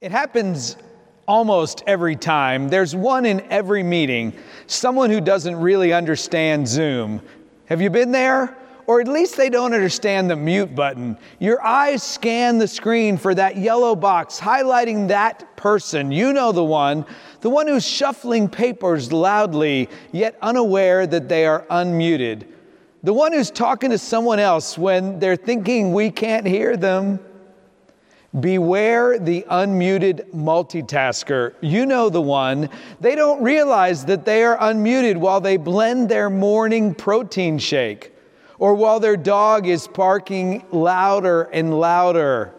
It happens almost every time. There's one in every meeting, someone who doesn't really understand Zoom. Have you been there? Or at least they don't understand the mute button. Your eyes scan the screen for that yellow box highlighting that person. You know the one, the one who's shuffling papers loudly, yet unaware that they are unmuted. The one who's talking to someone else when they're thinking we can't hear them. Beware the unmuted multitasker. You know the one. They don't realize that they are unmuted while they blend their morning protein shake or while their dog is barking louder and louder.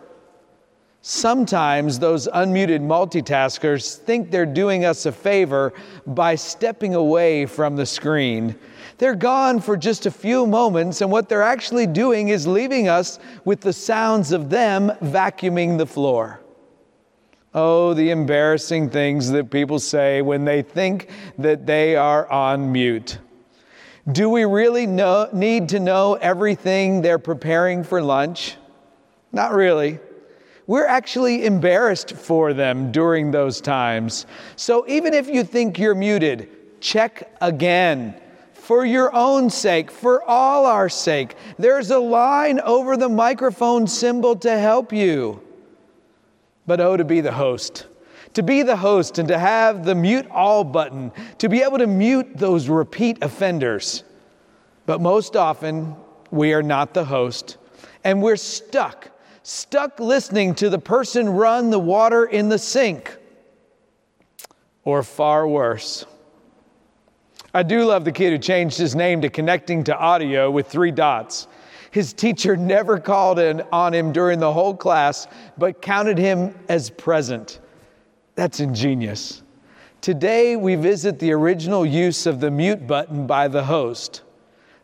Sometimes those unmuted multitaskers think they're doing us a favor by stepping away from the screen. They're gone for just a few moments, and what they're actually doing is leaving us with the sounds of them vacuuming the floor. Oh, the embarrassing things that people say when they think that they are on mute. Do we really know, need to know everything they're preparing for lunch? Not really. We're actually embarrassed for them during those times. So even if you think you're muted, check again for your own sake, for all our sake. There's a line over the microphone symbol to help you. But oh, to be the host, to be the host and to have the mute all button, to be able to mute those repeat offenders. But most often, we are not the host, and we're stuck, stuck listening to the person run the water in the sink, or far worse. I do love the kid who changed his name to connecting to audio with three dots. His teacher never called in on him during the whole class, but counted him as present. That's ingenious. Today, we visit the original use of the mute button by the host,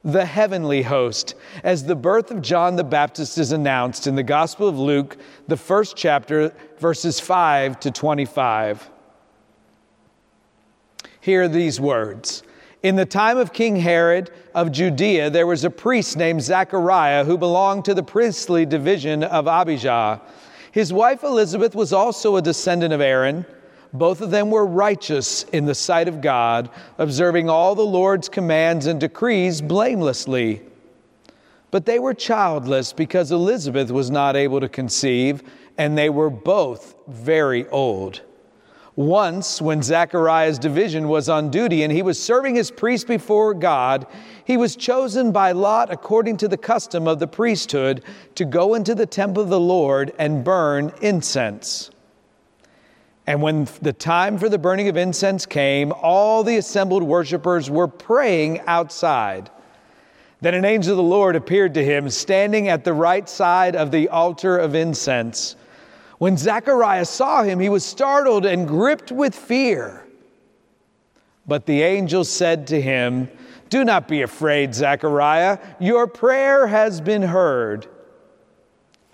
the heavenly host, as the birth of John the Baptist is announced in the Gospel of Luke, the first chapter, verses 5 to 25. Hear these words. In the time of King Herod of Judea, there was a priest named Zechariah who belonged to the priestly division of Abijah. His wife Elizabeth was also a descendant of Aaron. Both of them were righteous in the sight of God, observing all the Lord's commands and decrees blamelessly. But they were childless because Elizabeth was not able to conceive, and they were both very old. Once, when Zechariah's division was on duty and he was serving as priest before God, he was chosen by lot according to the custom of the priesthood to go into the temple of the Lord and burn incense. And when the time for the burning of incense came, all the assembled worshippers were praying outside. Then an angel of the Lord appeared to him, standing at the right side of the altar of incense. When Zechariah saw him, he was startled and gripped with fear. But the angel said to him, Do not be afraid, Zechariah. Your prayer has been heard.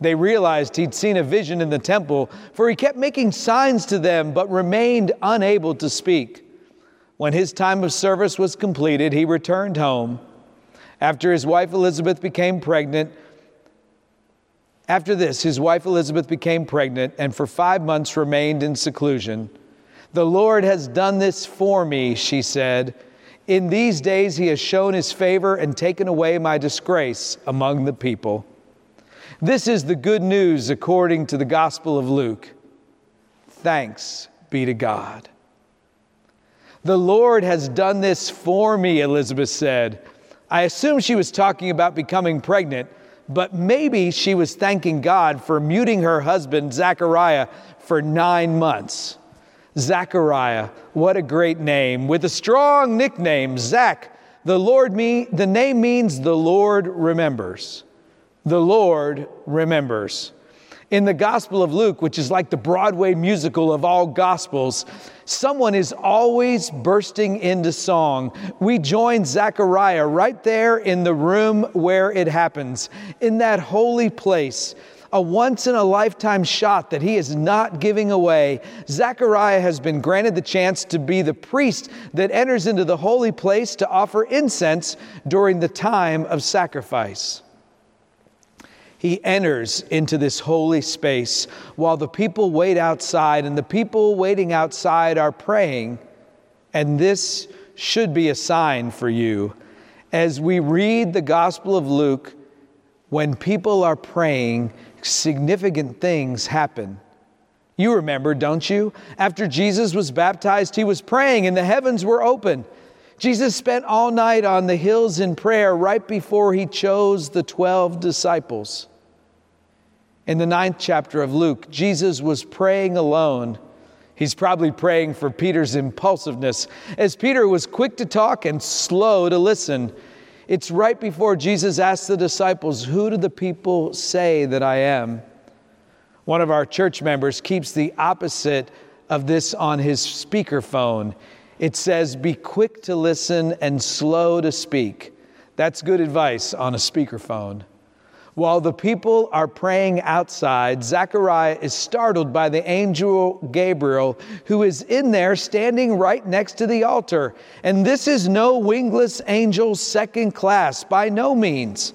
They realized he'd seen a vision in the temple, for he kept making signs to them, but remained unable to speak. When his time of service was completed, he returned home. After his wife Elizabeth became pregnant, after this, his wife Elizabeth became pregnant and for five months remained in seclusion. The Lord has done this for me, she said. In these days, he has shown his favor and taken away my disgrace among the people. This is the good news according to the Gospel of Luke. Thanks be to God. The Lord has done this for me, Elizabeth said. I assume she was talking about becoming pregnant, but maybe she was thanking God for muting her husband, Zechariah, for nine months. Zechariah, what a great name, with a strong nickname, Zach. The Lord me, the name means the Lord remembers the Lord remembers. In the Gospel of Luke, which is like the Broadway musical of all Gospels, someone is always bursting into song. We join Zechariah right there in the room where it happens, in that holy place a once in a lifetime shot that he is not giving away. Zechariah has been granted the chance to be the priest that enters into the holy place to offer incense during the time of sacrifice he enters into this holy space while the people wait outside, and the people waiting outside are praying. And this should be a sign for you. As we read the Gospel of Luke, when people are praying, significant things happen. You remember, don't you? After Jesus was baptized, he was praying and the heavens were open. Jesus spent all night on the hills in prayer right before he chose the 12 disciples. In the ninth chapter of Luke, Jesus was praying alone. He's probably praying for Peter's impulsiveness, as Peter was quick to talk and slow to listen. It's right before Jesus asked the disciples, Who do the people say that I am? One of our church members keeps the opposite of this on his speakerphone. It says, Be quick to listen and slow to speak. That's good advice on a speakerphone. While the people are praying outside, Zechariah is startled by the angel Gabriel, who is in there standing right next to the altar. And this is no wingless angel second class, by no means.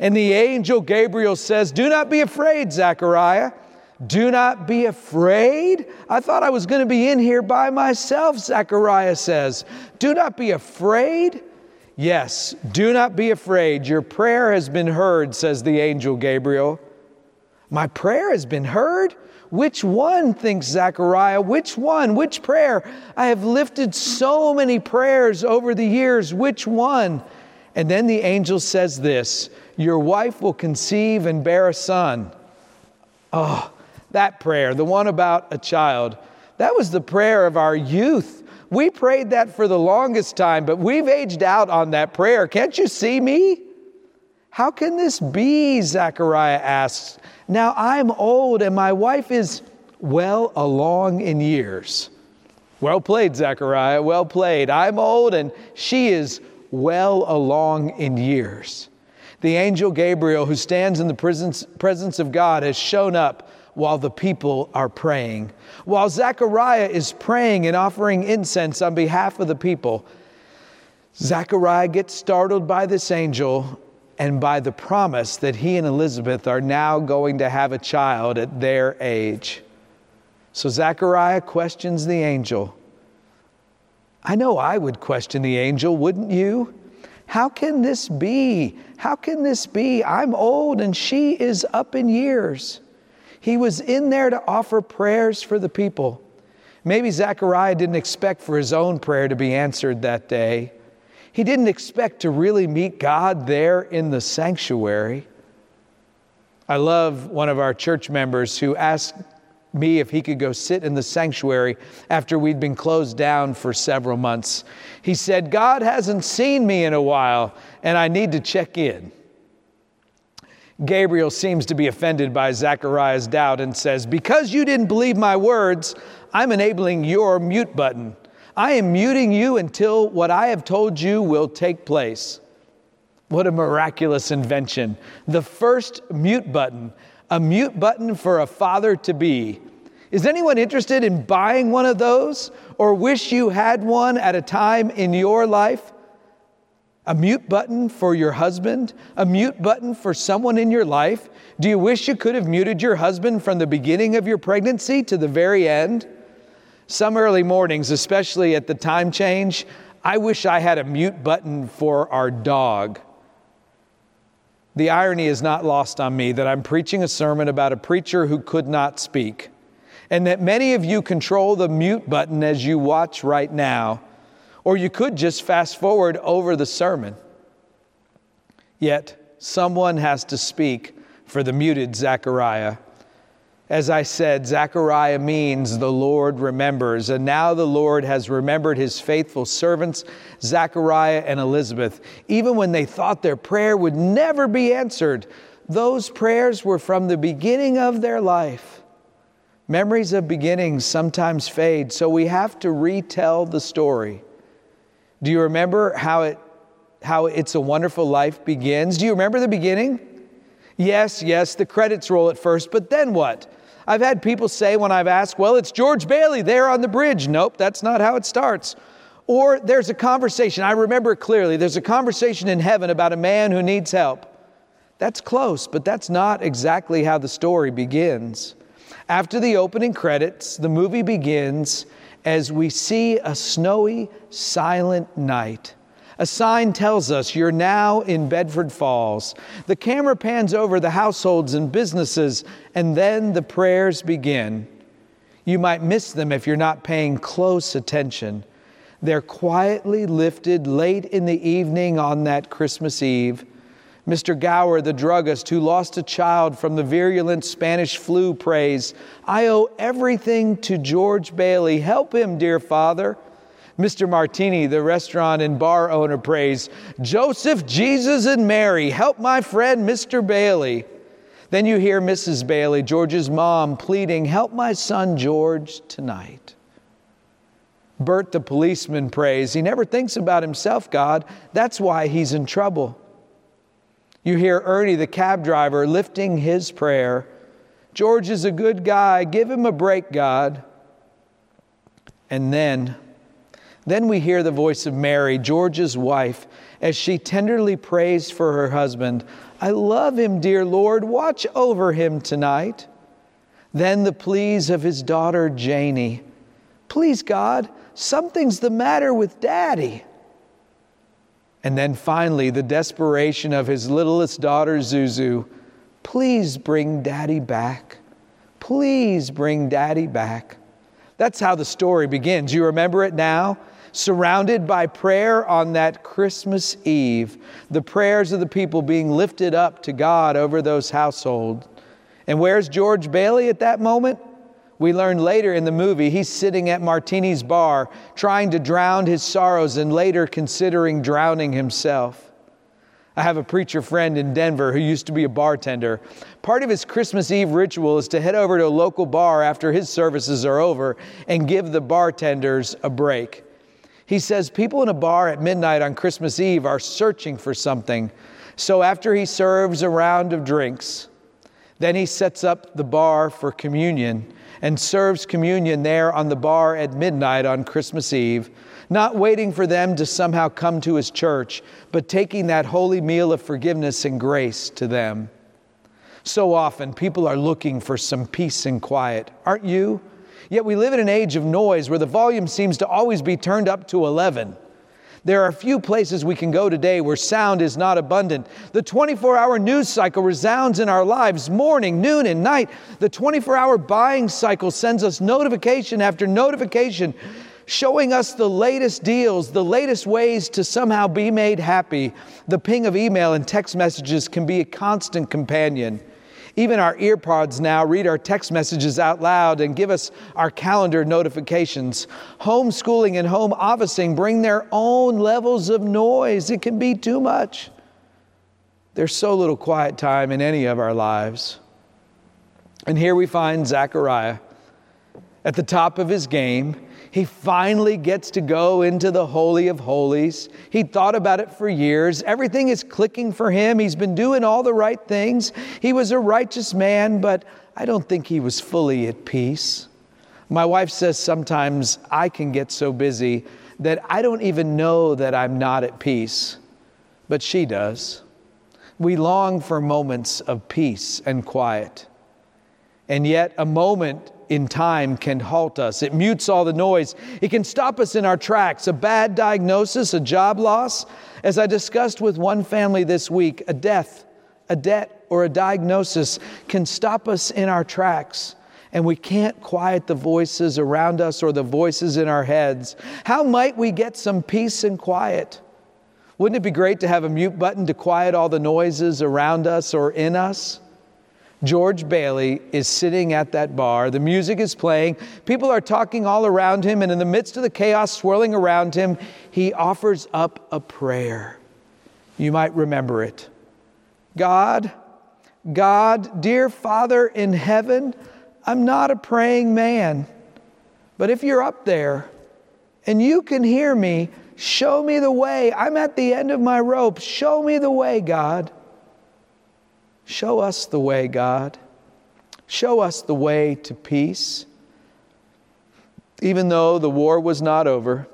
And the angel Gabriel says, Do not be afraid, Zechariah. Do not be afraid. I thought I was going to be in here by myself, Zechariah says. Do not be afraid. Yes, do not be afraid. Your prayer has been heard, says the angel Gabriel. My prayer has been heard? Which one, thinks Zechariah? Which one? Which prayer? I have lifted so many prayers over the years. Which one? And then the angel says this Your wife will conceive and bear a son. Oh, that prayer, the one about a child, that was the prayer of our youth. We prayed that for the longest time, but we've aged out on that prayer. Can't you see me? How can this be? Zechariah asks. Now I'm old and my wife is well along in years. Well played, Zechariah. Well played. I'm old and she is well along in years. The angel Gabriel, who stands in the presence, of God, has shown up while the people are praying. While Zechariah is praying and offering incense on behalf of the people, Zechariah gets startled by this angel and by the promise that he and Elizabeth are now going to have a child at their age. So Zechariah questions the angel. I know I would question the angel, wouldn't you? How can this be? How can this be? I'm old and she is up in years. He was in there to offer prayers for the people. Maybe Zechariah didn't expect for his own prayer to be answered that day. He didn't expect to really meet God there in the sanctuary. I love one of our church members who asked me if he could go sit in the sanctuary after we'd been closed down for several months. He said, God hasn't seen me in a while, and I need to check in. Gabriel seems to be offended by Zechariah's doubt and says, Because you didn't believe my words, I'm enabling your mute button. I am muting you until what I have told you will take place. What a miraculous invention. The first mute button, a mute button for a father to be. Is anyone interested in buying one of those or wish you had one at a time in your life? A mute button for your husband? A mute button for someone in your life? Do you wish you could have muted your husband from the beginning of your pregnancy to the very end? Some early mornings, especially at the time change, I wish I had a mute button for our dog. The irony is not lost on me that I'm preaching a sermon about a preacher who could not speak, and that many of you control the mute button as you watch right now, or you could just fast forward over the sermon. Yet, someone has to speak for the muted Zechariah. As I said, Zechariah means the Lord remembers, and now the Lord has remembered his faithful servants, Zechariah and Elizabeth. Even when they thought their prayer would never be answered, those prayers were from the beginning of their life. Memories of beginnings sometimes fade, so we have to retell the story. Do you remember how it how It's a Wonderful Life begins? Do you remember the beginning? Yes, yes, the credits roll at first, but then what? I've had people say when I've asked, well, it's George Bailey there on the bridge. Nope, that's not how it starts. Or there's a conversation, I remember it clearly, there's a conversation in heaven about a man who needs help. That's close, but that's not exactly how the story begins. After the opening credits, the movie begins as we see a snowy, silent night. A sign tells us you're now in Bedford Falls. The camera pans over the households and businesses, and then the prayers begin. You might miss them if you're not paying close attention. They're quietly lifted late in the evening on that Christmas Eve. Mr. Gower, the druggist who lost a child from the virulent Spanish flu, prays, I owe everything to George Bailey. Help him, dear Father. Mr. Martini, the restaurant and bar owner, prays, Joseph, Jesus, and Mary, help my friend Mr. Bailey. Then you hear Mrs. Bailey, George's mom, pleading, Help my son George tonight. Bert, the policeman, prays, He never thinks about himself, God. That's why he's in trouble. You hear Ernie, the cab driver, lifting his prayer George is a good guy. Give him a break, God. And then then we hear the voice of Mary, George's wife, as she tenderly prays for her husband. I love him, dear Lord. Watch over him tonight. Then the pleas of his daughter, Janie. Please, God, something's the matter with daddy. And then finally, the desperation of his littlest daughter, Zuzu. Please bring daddy back. Please bring daddy back. That's how the story begins. You remember it now? Surrounded by prayer on that Christmas Eve, the prayers of the people being lifted up to God over those households. And where's George Bailey at that moment? We learn later in the movie he's sitting at Martini's bar trying to drown his sorrows and later considering drowning himself. I have a preacher friend in Denver who used to be a bartender. Part of his Christmas Eve ritual is to head over to a local bar after his services are over and give the bartenders a break. He says people in a bar at midnight on Christmas Eve are searching for something. So after he serves a round of drinks, then he sets up the bar for communion and serves communion there on the bar at midnight on Christmas Eve, not waiting for them to somehow come to his church, but taking that holy meal of forgiveness and grace to them. So often, people are looking for some peace and quiet. Aren't you? Yet we live in an age of noise where the volume seems to always be turned up to 11. There are few places we can go today where sound is not abundant. The 24 hour news cycle resounds in our lives morning, noon, and night. The 24 hour buying cycle sends us notification after notification, showing us the latest deals, the latest ways to somehow be made happy. The ping of email and text messages can be a constant companion. Even our earpods now read our text messages out loud and give us our calendar notifications. Homeschooling and home officing bring their own levels of noise. It can be too much. There's so little quiet time in any of our lives. And here we find Zechariah at the top of his game. He finally gets to go into the Holy of Holies. He thought about it for years. Everything is clicking for him. He's been doing all the right things. He was a righteous man, but I don't think he was fully at peace. My wife says sometimes I can get so busy that I don't even know that I'm not at peace, but she does. We long for moments of peace and quiet. And yet, a moment in time can halt us. It mutes all the noise. It can stop us in our tracks. A bad diagnosis, a job loss. As I discussed with one family this week, a death, a debt, or a diagnosis can stop us in our tracks. And we can't quiet the voices around us or the voices in our heads. How might we get some peace and quiet? Wouldn't it be great to have a mute button to quiet all the noises around us or in us? George Bailey is sitting at that bar. The music is playing. People are talking all around him. And in the midst of the chaos swirling around him, he offers up a prayer. You might remember it God, God, dear Father in heaven, I'm not a praying man. But if you're up there and you can hear me, show me the way. I'm at the end of my rope. Show me the way, God. Show us the way, God. Show us the way to peace. Even though the war was not over,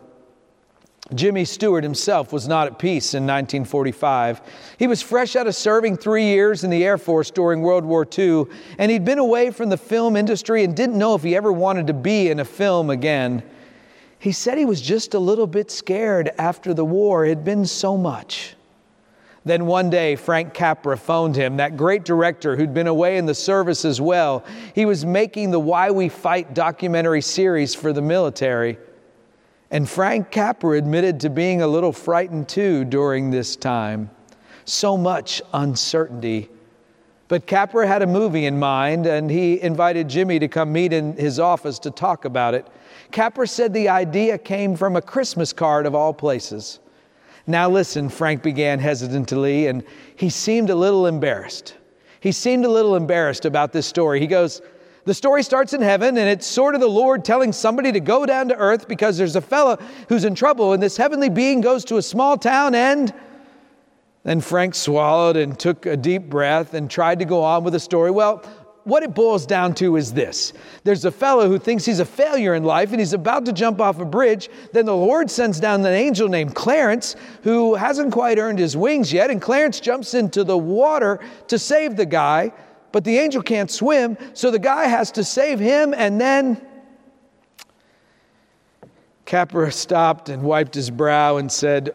Jimmy Stewart himself was not at peace in 1945. He was fresh out of serving three years in the Air Force during World War II, and he'd been away from the film industry and didn't know if he ever wanted to be in a film again. He said he was just a little bit scared after the war. It had been so much. Then one day, Frank Capra phoned him, that great director who'd been away in the service as well. He was making the Why We Fight documentary series for the military. And Frank Capra admitted to being a little frightened too during this time. So much uncertainty. But Capra had a movie in mind, and he invited Jimmy to come meet in his office to talk about it. Capra said the idea came from a Christmas card of all places. Now, listen, Frank began hesitantly, and he seemed a little embarrassed. He seemed a little embarrassed about this story. He goes, The story starts in heaven, and it's sort of the Lord telling somebody to go down to earth because there's a fellow who's in trouble, and this heavenly being goes to a small town and. Then Frank swallowed and took a deep breath and tried to go on with the story. Well, what it boils down to is this there's a fellow who thinks he's a failure in life and he's about to jump off a bridge. Then the Lord sends down an angel named Clarence who hasn't quite earned his wings yet. And Clarence jumps into the water to save the guy, but the angel can't swim. So the guy has to save him. And then Capra stopped and wiped his brow and said,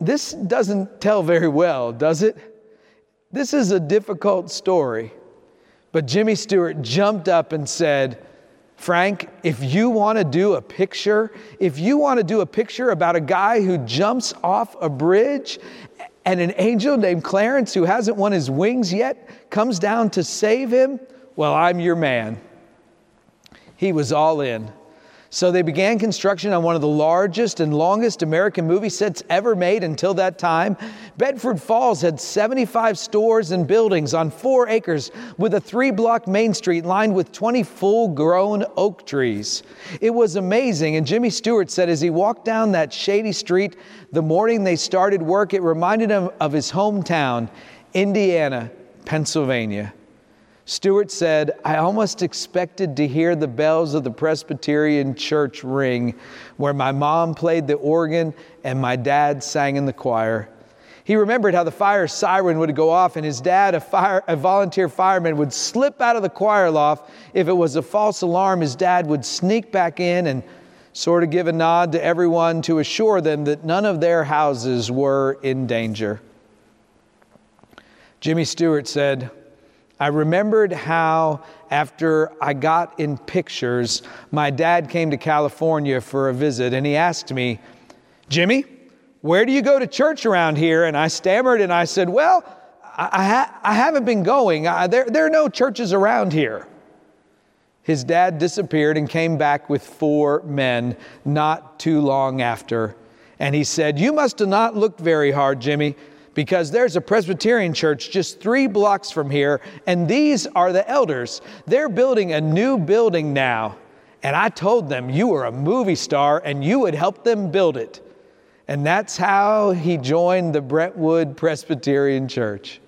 This doesn't tell very well, does it? This is a difficult story. But Jimmy Stewart jumped up and said, Frank, if you want to do a picture, if you want to do a picture about a guy who jumps off a bridge and an angel named Clarence who hasn't won his wings yet comes down to save him, well, I'm your man. He was all in. So they began construction on one of the largest and longest American movie sets ever made until that time. Bedford Falls had 75 stores and buildings on four acres with a three block main street lined with 20 full grown oak trees. It was amazing. And Jimmy Stewart said as he walked down that shady street the morning they started work, it reminded him of his hometown, Indiana, Pennsylvania. Stewart said, I almost expected to hear the bells of the Presbyterian church ring where my mom played the organ and my dad sang in the choir. He remembered how the fire siren would go off and his dad, a, fire, a volunteer fireman, would slip out of the choir loft. If it was a false alarm, his dad would sneak back in and sort of give a nod to everyone to assure them that none of their houses were in danger. Jimmy Stewart said, I remembered how, after I got in pictures, my dad came to California for a visit and he asked me, Jimmy, where do you go to church around here? And I stammered and I said, Well, I, ha- I haven't been going. I, there, there are no churches around here. His dad disappeared and came back with four men not too long after. And he said, You must have not looked very hard, Jimmy because there's a Presbyterian church just three blocks from here, and these are the elders. They're building a new building now, And I told them you were a movie star and you would help them build it. And that's how he joined the Brentwood Presbyterian Church.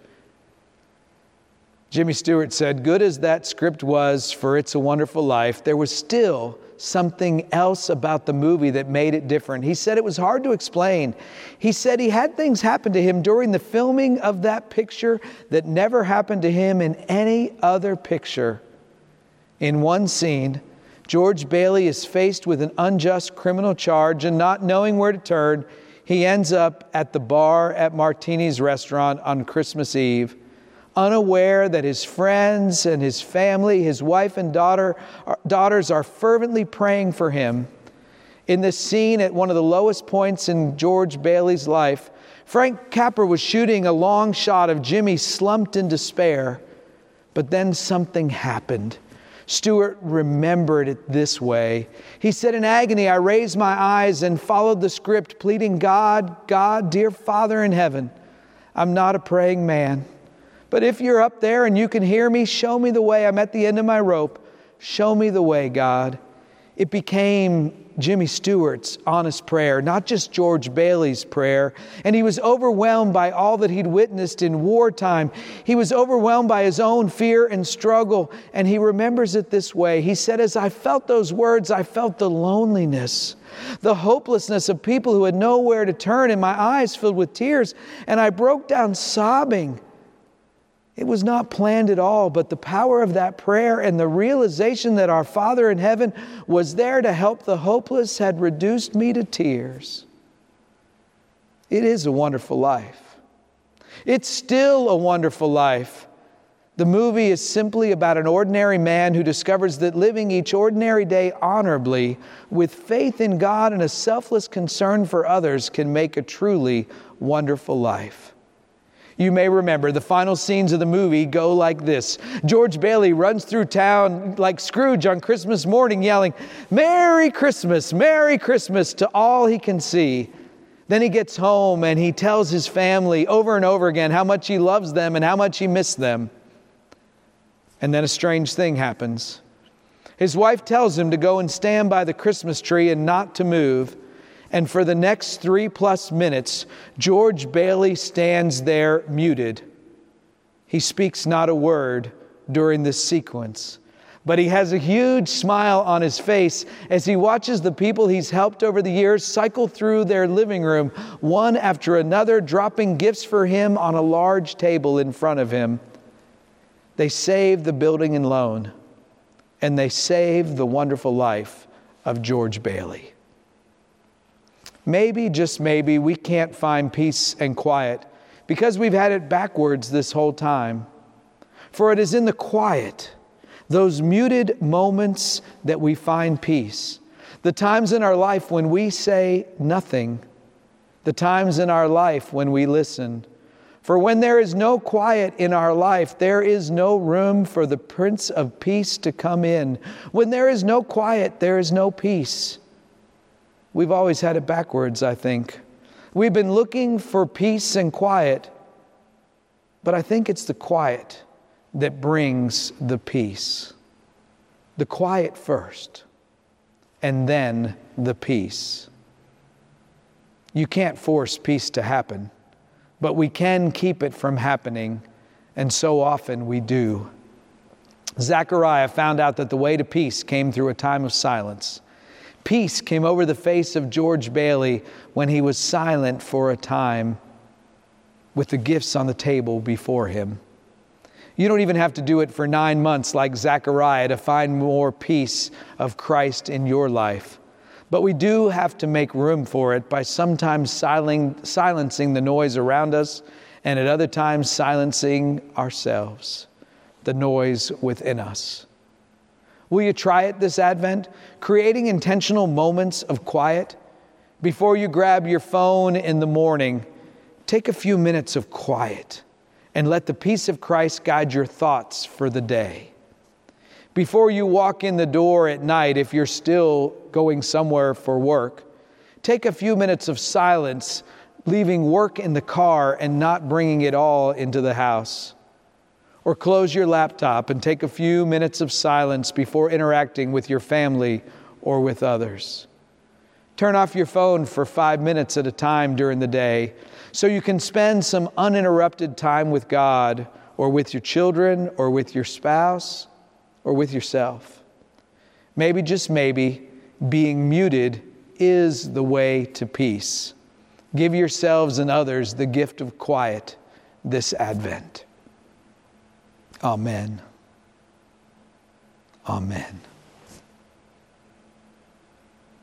Jimmy Stewart said, Good as that script was for It's a Wonderful Life, there was still something else about the movie that made it different. He said it was hard to explain. He said he had things happen to him during the filming of that picture that never happened to him in any other picture. In one scene, George Bailey is faced with an unjust criminal charge and not knowing where to turn, he ends up at the bar at Martini's restaurant on Christmas Eve unaware that his friends and his family, his wife and daughter, daughters are fervently praying for him. In this scene, at one of the lowest points in George Bailey's life, Frank Capra was shooting a long shot of Jimmy slumped in despair. But then something happened. Stewart remembered it this way. He said, In agony, I raised my eyes and followed the script, pleading, God, God, dear Father in heaven, I'm not a praying man. But if you're up there and you can hear me, show me the way. I'm at the end of my rope. Show me the way, God. It became Jimmy Stewart's honest prayer, not just George Bailey's prayer. And he was overwhelmed by all that he'd witnessed in wartime. He was overwhelmed by his own fear and struggle. And he remembers it this way He said, As I felt those words, I felt the loneliness, the hopelessness of people who had nowhere to turn, and my eyes filled with tears. And I broke down sobbing. It was not planned at all, but the power of that prayer and the realization that our Father in heaven was there to help the hopeless had reduced me to tears. It is a wonderful life. It's still a wonderful life. The movie is simply about an ordinary man who discovers that living each ordinary day honorably with faith in God and a selfless concern for others can make a truly wonderful life. You may remember the final scenes of the movie go like this George Bailey runs through town like Scrooge on Christmas morning, yelling, Merry Christmas, Merry Christmas to all he can see. Then he gets home and he tells his family over and over again how much he loves them and how much he missed them. And then a strange thing happens. His wife tells him to go and stand by the Christmas tree and not to move. And for the next three plus minutes, George Bailey stands there muted. He speaks not a word during this sequence, but he has a huge smile on his face as he watches the people he's helped over the years cycle through their living room, one after another, dropping gifts for him on a large table in front of him. They save the building and loan, and they save the wonderful life of George Bailey. Maybe, just maybe, we can't find peace and quiet because we've had it backwards this whole time. For it is in the quiet, those muted moments, that we find peace. The times in our life when we say nothing, the times in our life when we listen. For when there is no quiet in our life, there is no room for the Prince of Peace to come in. When there is no quiet, there is no peace. We've always had it backwards, I think. We've been looking for peace and quiet, but I think it's the quiet that brings the peace. The quiet first, and then the peace. You can't force peace to happen, but we can keep it from happening, and so often we do. Zechariah found out that the way to peace came through a time of silence. Peace came over the face of George Bailey when he was silent for a time with the gifts on the table before him. You don't even have to do it for nine months like Zechariah to find more peace of Christ in your life. But we do have to make room for it by sometimes silencing the noise around us and at other times silencing ourselves, the noise within us. Will you try it this Advent? Creating intentional moments of quiet. Before you grab your phone in the morning, take a few minutes of quiet and let the peace of Christ guide your thoughts for the day. Before you walk in the door at night, if you're still going somewhere for work, take a few minutes of silence, leaving work in the car and not bringing it all into the house. Or close your laptop and take a few minutes of silence before interacting with your family or with others. Turn off your phone for five minutes at a time during the day so you can spend some uninterrupted time with God or with your children or with your spouse or with yourself. Maybe, just maybe, being muted is the way to peace. Give yourselves and others the gift of quiet this Advent. Amen. Amen.